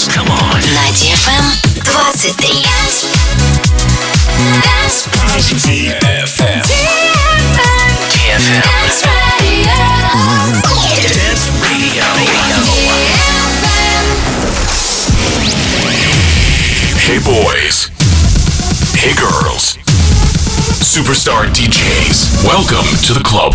Dance. Come on. На DFM 23. DFM. DFM. Dance Radio. Hey boys. Hey girls. Superstar DJs. Welcome to the club.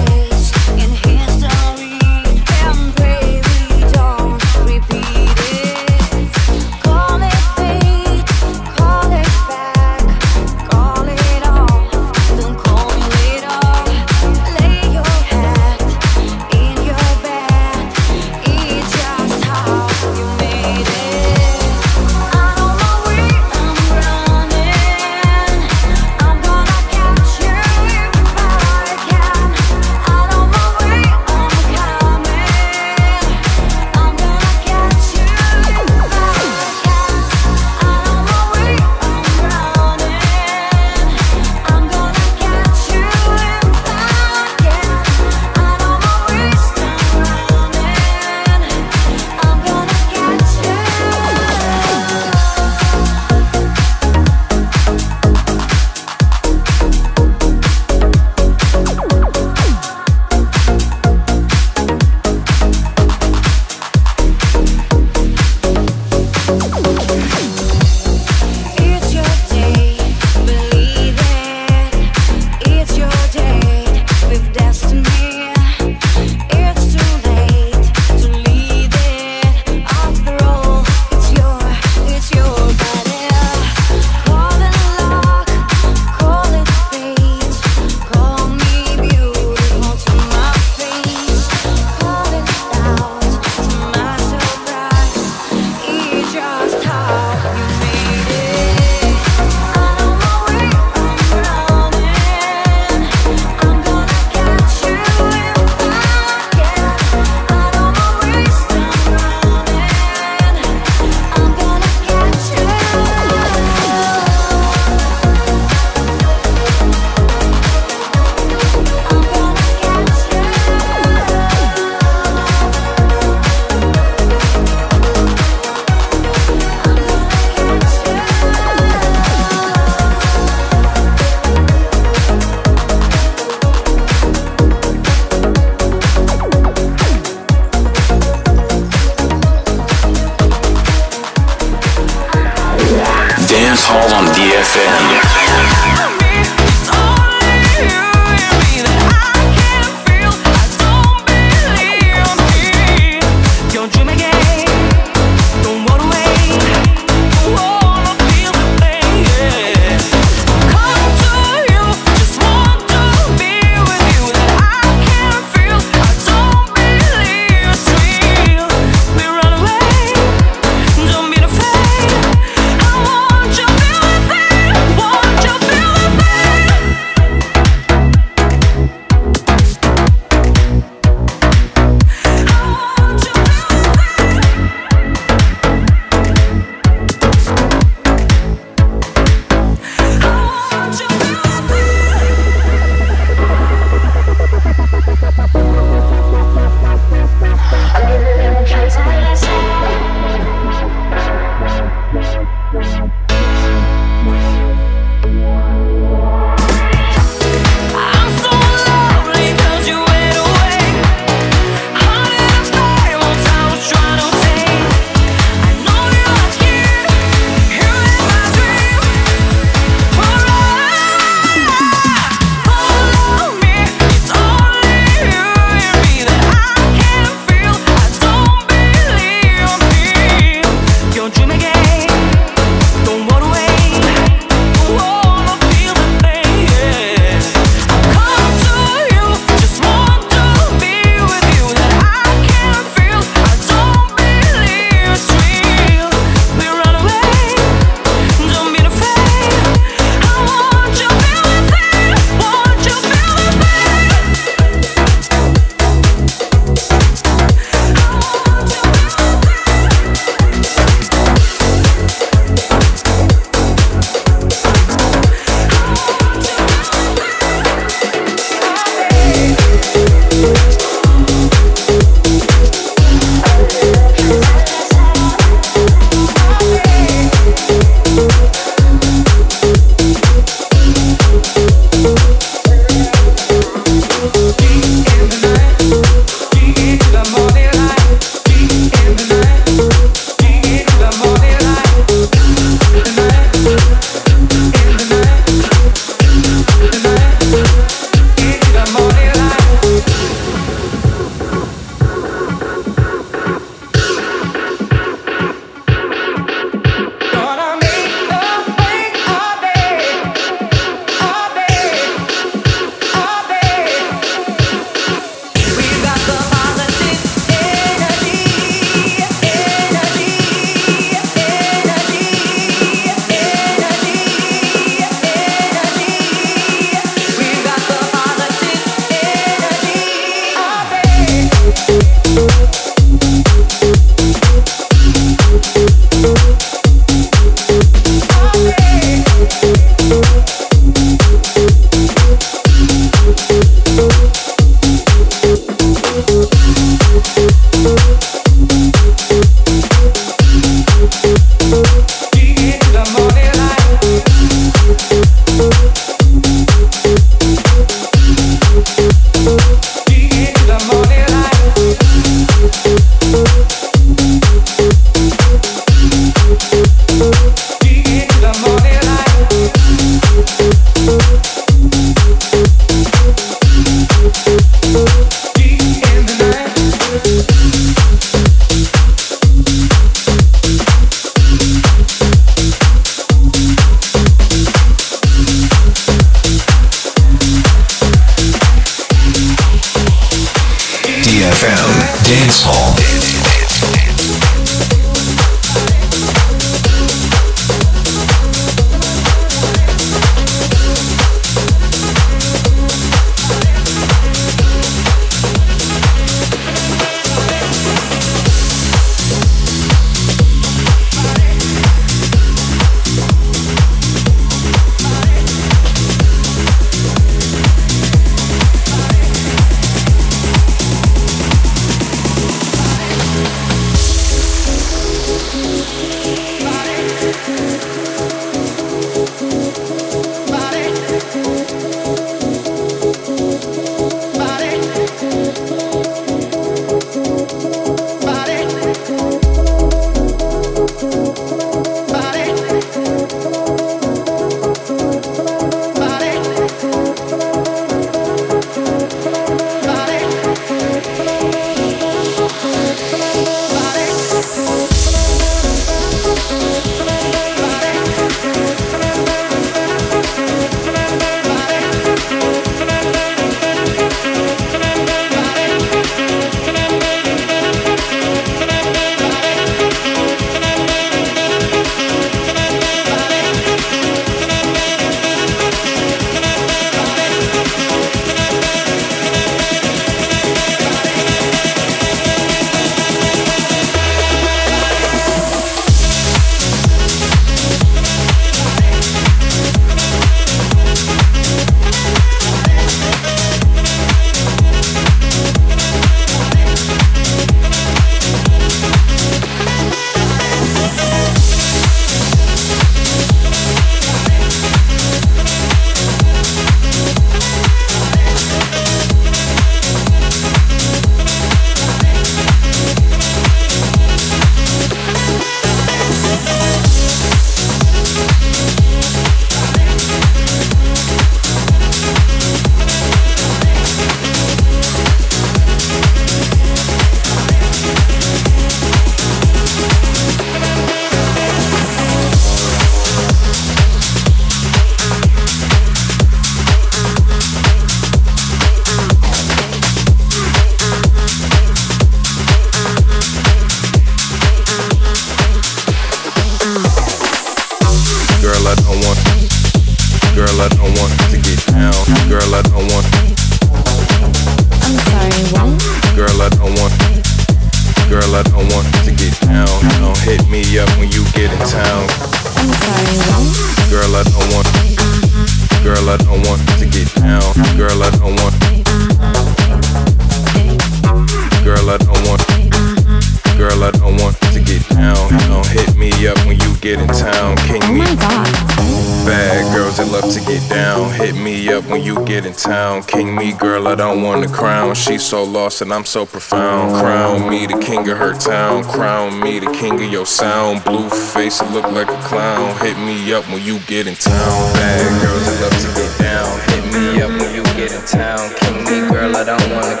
She's so lost and I'm so profound. Crown me the king of her town. Crown me the king of your sound. Blue face, it look like a clown. Hit me up when you get in town. Bad girls that love to get down. Hit me up when you get in town. King me, girl, I don't want a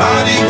body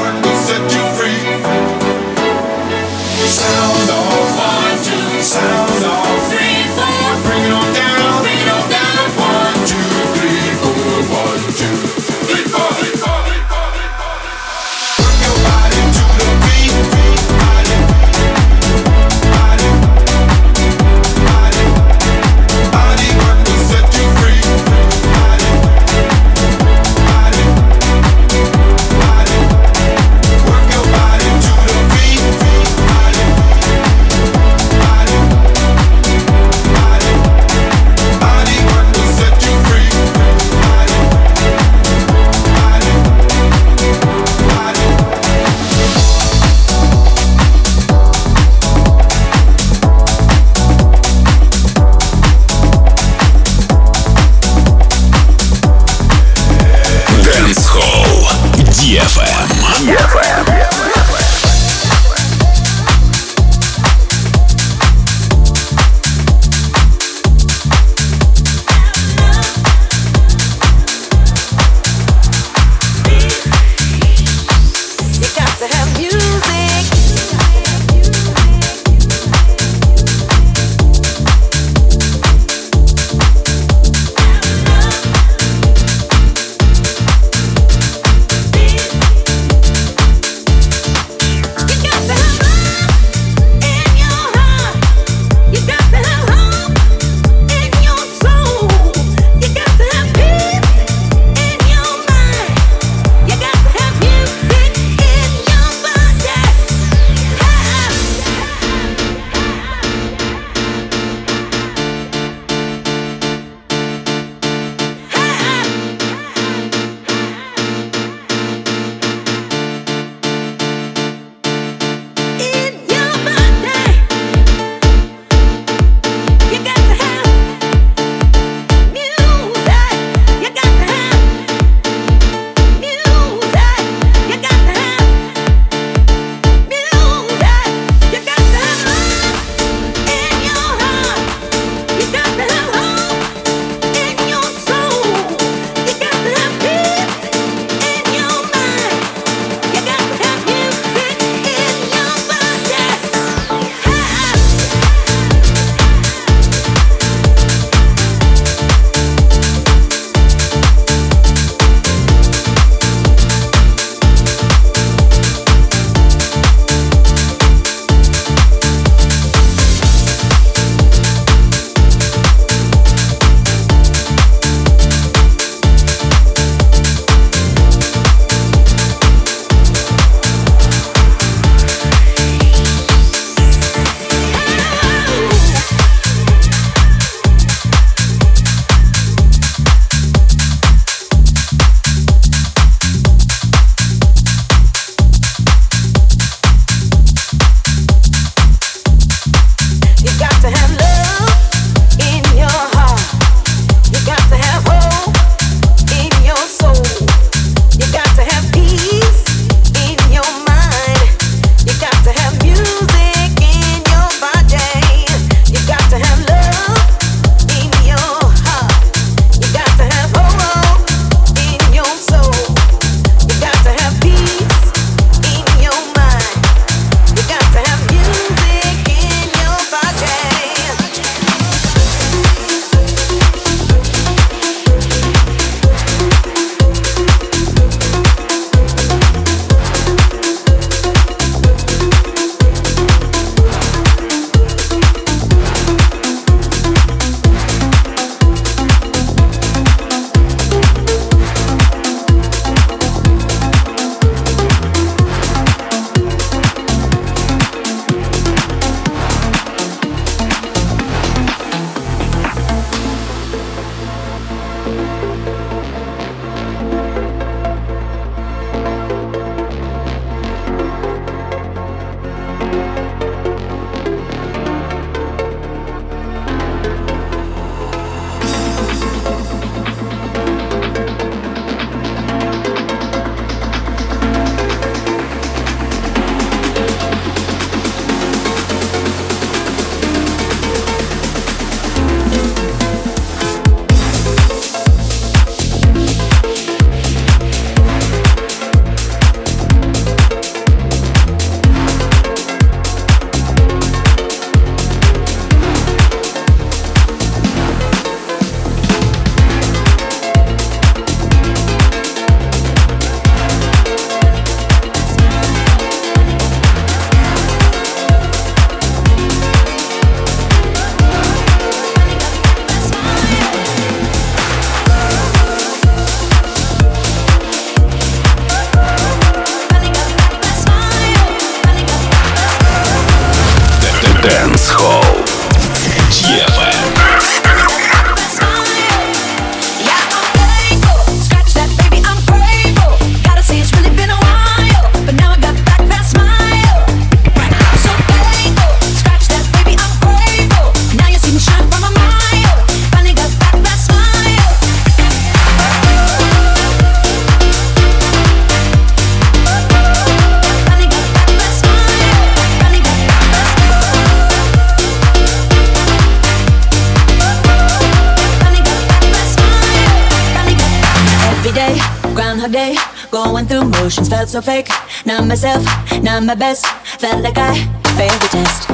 so fake. Not myself, not my best. Felt like I failed the test.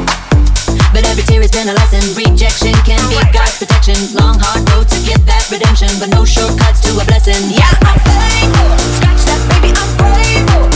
But every tear has been a lesson. Rejection can be God's protection. Long hard road to get that redemption, but no shortcuts to a blessing. Yeah, I'm thankful. Scratch that, baby, I'm grateful.